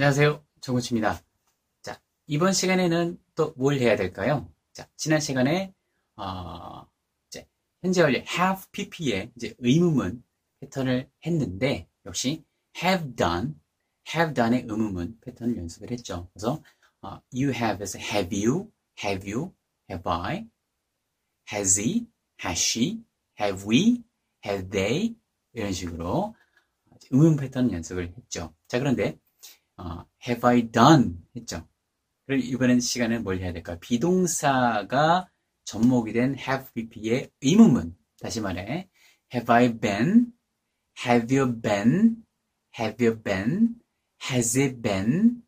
안녕하세요. 정우치입니다. 자, 이번 시간에는 또 뭘 해야 될까요? 자, 지난 시간에, 어, 이제, 현재 완료 have pp의 이제 의문문 패턴을 했는데, 역시 have done, have done의 의문문 패턴을 연습을 했죠. 그래서, 어, you have에서 have you, have you, have I, has he, has she, have we, have they, 이런 식으로 의문 패턴 연습을 했죠. 자, 그런데, 어, have I done 했죠. 그럼 이번엔 시간에 뭘 해야 될까요? 비동사가 접목이 된 have BP의 의문문. 다시 말해, have I been, have you been, have you been, has it been,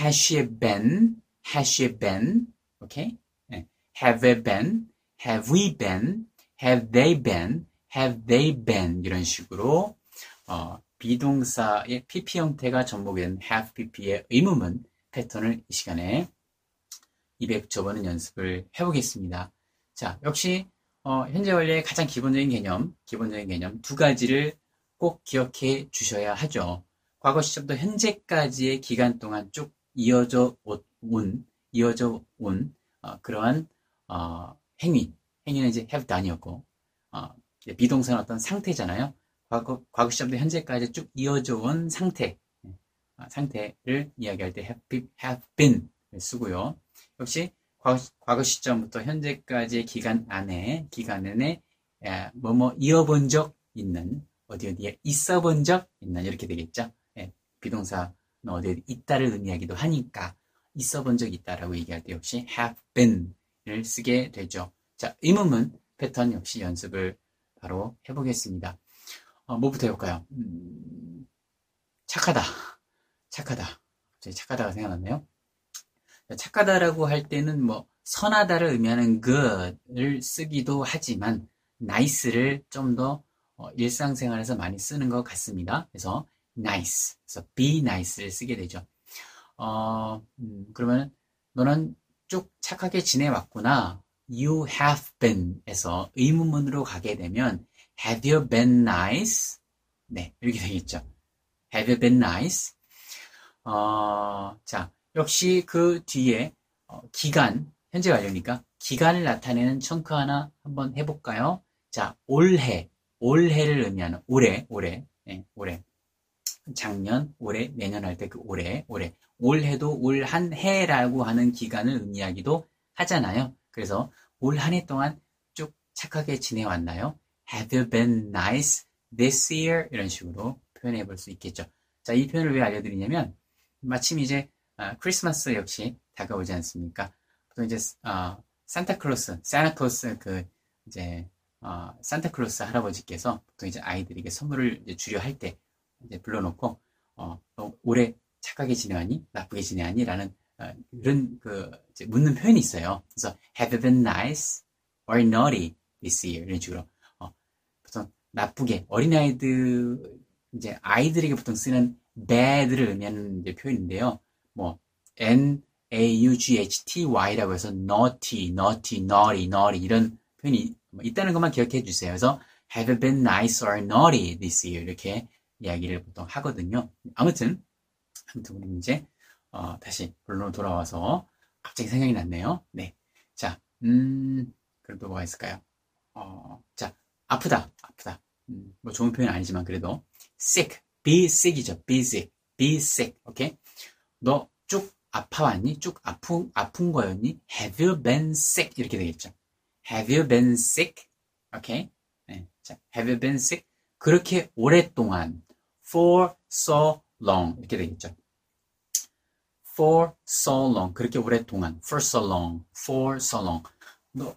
has she been, has she been? 네. have it been, have we been, have they been, have they been 이런 식으로 어, 비동사의 PP 형태가 접목이 된 have PP의 의문문 패턴을 이 시간에 200접어는 연습을 해보겠습니다. 자, 역시 어, 현재 원래의 가장 기본적인 개념, 기본적인 개념 두 가지를 꼭 기억해 주셔야 하죠. 과거 시점부터 현재까지의 기간 동안 쭉 이어져 온, 이어져 온 어, 그러한 어, 행위, 행위는 이제 have done이었고 어, 비동사는 어떤 상태잖아요. 과거, 과거 시점부터 현재까지 쭉 이어져 온 상태, 아, 상태를 이야기할 때 have, have been 쓰고요. 역시 과거, 과거 시점부터 현재까지의 기간 안에, 기간 안에 뭐뭐 이어본 적 있는, 어디 어디에 있어 본 적 있는, 이렇게 되겠죠. 예, 비동사는 어디에 있다를 의미하기도 하니까 있어 본 적 있다라고 얘기할 때 역시 have been을 쓰게 되죠. 자, 의문문 패턴 역시 연습을 바로 해보겠습니다. 어, 뭐부터 해볼까요? 음, 착하다. 착하다. 갑자기 착하다가 생각났네요. 착하다라고 할 때는 뭐 선하다를 의미하는 good을 쓰기도 하지만 nice를 좀더 어, 일상생활에서 많이 쓰는 것 같습니다. 그래서 nice, 그래서 be nice를 쓰게 되죠. 어, 음, 그러면 너는 쭉 착하게 지내왔구나. You have been에서 의문문으로 가게 되면 Have you been nice? 네, 이렇게 되겠죠. Have you been nice? 어, 자, 역시 그 뒤에 어, 기간, 현재 완료니까 기간을 나타내는 청크 하나 한번 해볼까요? 자, 올해, 올해를 의미하는 올해, 올해, 네, 올해. 작년, 올해, 내년 할 때 그 올해, 올해. 올해도 올 한 해라고 하는 기간을 의미하기도 하잖아요. 그래서 올 한 해 동안 쭉 착하게 지내왔나요? Have you been nice this year? 이런 식으로 표현해 볼 수 있겠죠. 자, 이 표현을 왜 알려드리냐면, 마침 이제 어, 크리스마스 역시 다가오지 않습니까? 보통 이제 어, 산타클로스, 산타클로스 그 이제 어, 산타클로스 할아버지께서 보통 이제 아이들에게 선물을 이제 주려 할 때 이제 불러놓고 어, 올해 착하게 지내왔니? 나쁘게 지내왔니? 라는 어, 이런 그 묻는 표현이 있어요. 그래서 have you been nice or naughty this year? 이런 식으로 나쁘게 어린아이들 이제 아이들에게 보통 쓰는 bad를 의미하는 이제 표현인데요. 뭐 n a u g h t y라고 해서 naughty, naughty, naughty, naughty 이런 표현이 뭐 있다는 것만 기억해 주세요. 그래서 have been nice or naughty this year 이렇게 이야기를 보통 하거든요. 아무튼 아무튼 우리 이제 어, 다시 본론으로 돌아와서 갑자기 생각이 났네요. 네, 자, 음, 그래도 뭐가 있을까요? 어, 자, 아프다, 아프다. 음, 뭐 좋은 표현 아니지만 그래도 sick, be sick이죠. be sick, be sick. 오케이? 너 쭉 아파왔니? 쭉 아픈 아픈 거였니? Have you been sick? 이렇게 되겠죠. Have you been sick? 오케이? 네. 자, have you been sick? 그렇게 오랫동안 for so long 이렇게 되겠죠. for so long 그렇게 오랫동안 for so long for so long 너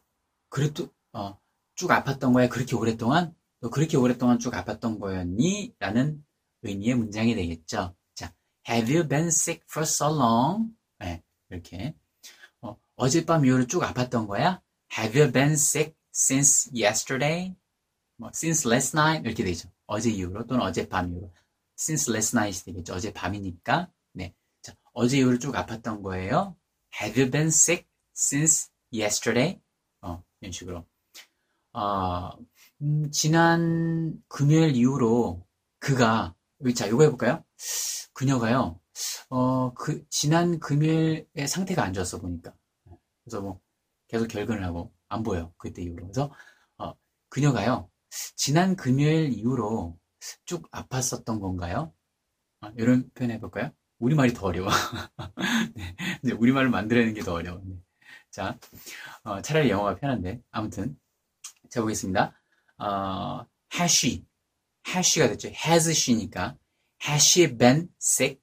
그래도 어, 쭉 아팠던 거야? 그렇게 오랫동안? 너 그렇게 오랫동안 쭉 아팠던 거였니? 라는 의미의 문장이 되겠죠. 자, have you been sick for so long? 네, 이렇게. 어, 어젯밤 이후로 쭉 아팠던 거야? Have you been sick since yesterday? 뭐, since last night? 이렇게 되죠. 어제 이후로 또는 어젯밤 이후로. since last night이 되겠죠. 어젯밤이니까. 네. 자, 어제 이후로 쭉 아팠던 거예요. Have you been sick since yesterday? 어, 이런 식으로. 아, 음, 지난 금요일 이후로 그가, 자, 이거 해볼까요? 그녀가요, 어, 그, 지난 금요일에 상태가 안 좋았어, 보니까. 그래서 뭐, 계속 결근을 하고, 안 보여. 그때 이후로. 그래서, 어, 그녀가요, 지난 금요일 이후로 쭉 아팠었던 건가요? 어, 이런 표현 해볼까요? 우리말이 더 어려워. 네, 우리말을 만들어내는 게 더 어려워. 네. 자, 어, 차라리 영어가 편한데. 아무튼. 자, 보겠습니다. 어, has she. has she가 됐죠. has she니까. has she been sick?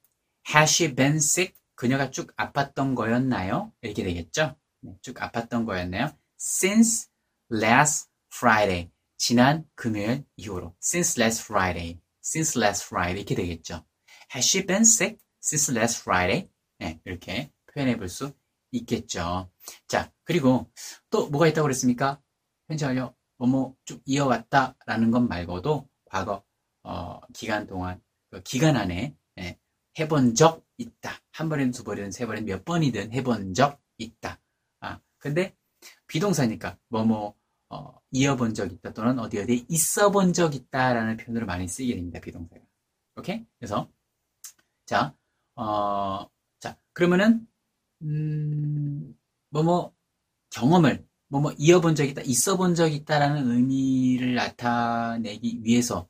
has she been sick? 그녀가 쭉 아팠던 거였나요? 이렇게 되겠죠. 네, 쭉 아팠던 거였나요? since last Friday. 지난 금요일 이후로. since last Friday. since last Friday. 이렇게 되겠죠. has she been sick since last Friday? 네, 이렇게 표현해 볼 수 있겠죠. 자, 그리고 또 뭐가 있다고 그랬습니까? 현재 완료 뭐뭐 쭉 이어왔다라는 것 말고도 과거 어, 기간 동안 그 기간 안에 예, 해본 적 있다. 한 번이든 두 번이든 세 번이든 몇 번이든 해본 적 있다. 아, 근데 비동사니까 뭐뭐 어, 이어본 적 있다 또는 어디 어디 있어 본 적 있다라는 표현으로 많이 쓰이게 됩니다. 비동사가. 오케이? 그래서 자, 어, 자 그러면은 음, 뭐뭐 경험을 뭐 뭐 이어본 적 있다, 있어 본 적 있다라는 의미를 나타내기 위해서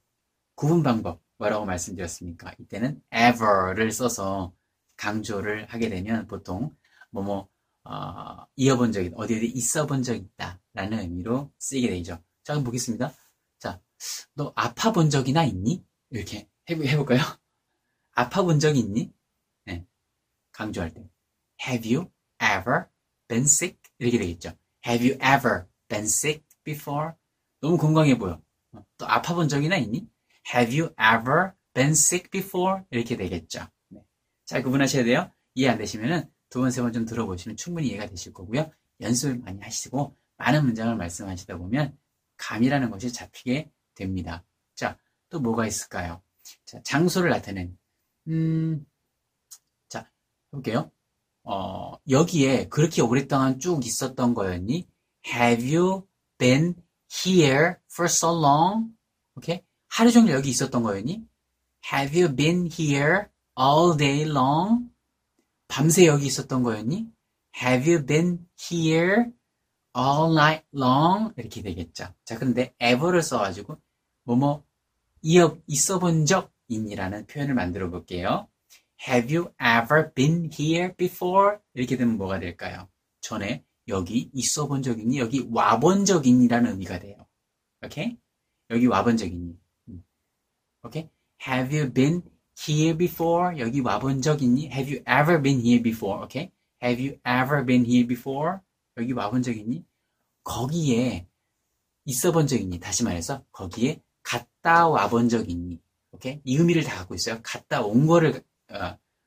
구분 방법 뭐라고 말씀드렸습니까? 이때는 ever를 써서 강조를 하게 되면 보통 뭐 뭐 어, 이어본 적 있다, 어디 어디 있어 본 적 있다 라는 의미로 쓰이게 되죠. 자, 그럼 보겠습니다. 자, 너 아파 본 적이나 있니? 이렇게 해볼까요? 아파 본적 있니? 네, 강조할 때 Have you ever been sick? 이렇게 되겠죠. Have you ever been sick before? 너무 건강해 보여. 어, 또 아파 본 적이나 있니? Have you ever been sick before? 이렇게 되겠죠. 네. 잘 구분하셔야 돼요. 이해 안 되시면은 두 번, 세 번 좀 들어보시면 충분히 이해가 되실 거고요. 연습을 많이 하시고 많은 문장을 말씀하시다 보면 감이라는 것이 잡히게 됩니다. 자, 또 뭐가 있을까요? 자, 장소를 나타낸 음, 자, 해볼게요. 어, 여기에 그렇게 오랫동안 쭉 있었던 거였니? Have you been here for so long? 오케이? 하루 종일 여기 있었던 거였니? Have you been here all day long? 밤새 여기 있었던 거였니? Have you been here all night long? 이렇게 되겠죠. 자, 근데 ever를 써가지고 뭐뭐 이어 있어 본적 있니라는 표현을 만들어 볼게요. Have you ever been here before? 이렇게 되면 뭐가 될까요? 전에 여기 있어 본 적 있니? 여기 와 본 적 있니라는 의미가 돼요. 오케이? 여기 와 본 적 있니? 오케이? Have you been here before? 여기 와 본 적 있니? Have you ever been here before? 오케이? Have you ever been here before? 여기 와 본 적 있니? 거기에 있어 본 적 있니? 다시 말해서 거기에 갔다 와 본 적 있니? 오케이? 이 의미를 다 갖고 있어요. 갔다 온 거를 어,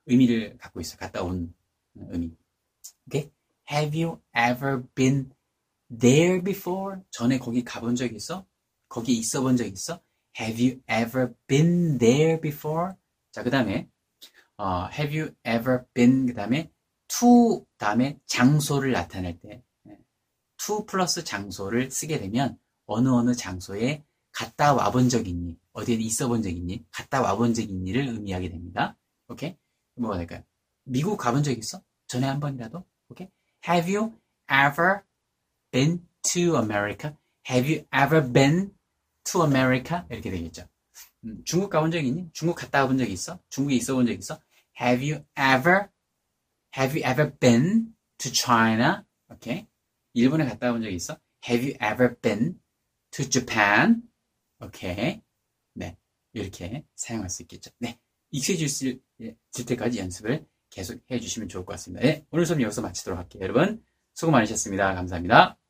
의미를 갖고 있어. 갔다 온 의미. 오케이? Have you ever been there before? 전에 거기 가본 적 있어? 거기 있어 본 적 있어? Have you ever been there before? 자, 그 다음에, 어, have you ever been, 그 다음에, to, 다음에 장소를 나타낼 때, to 플러스 장소를 쓰게 되면, 어느 어느 장소에 갔다 와본 적 있니? 어디에 있어 본 적 있니? 갔다 와본 적 있니를 의미하게 됩니다. 오케이? 뭐가 될까요? 미국 가본 적 있어? 전에 한 번이라도? 오케이? Have you ever been to America? Have you ever been to America? 이렇게 되겠죠. 음, 중국 가본 적 있니? 중국 갔다 와본 적 있어? 중국에 있어 본 적 있어? Have you ever Have you ever been to China? 오케이? 일본에 갔다 와본 적 있어? Have you ever been to Japan? 오케이? 네. 이렇게 사용할 수 있겠죠. 네. 익숙해질 때까지 연습을 계속 해주시면 좋을 것 같습니다. 네, 오늘 수업 여기서 마치도록 할게요. 여러분 수고 많으셨습니다. 감사합니다.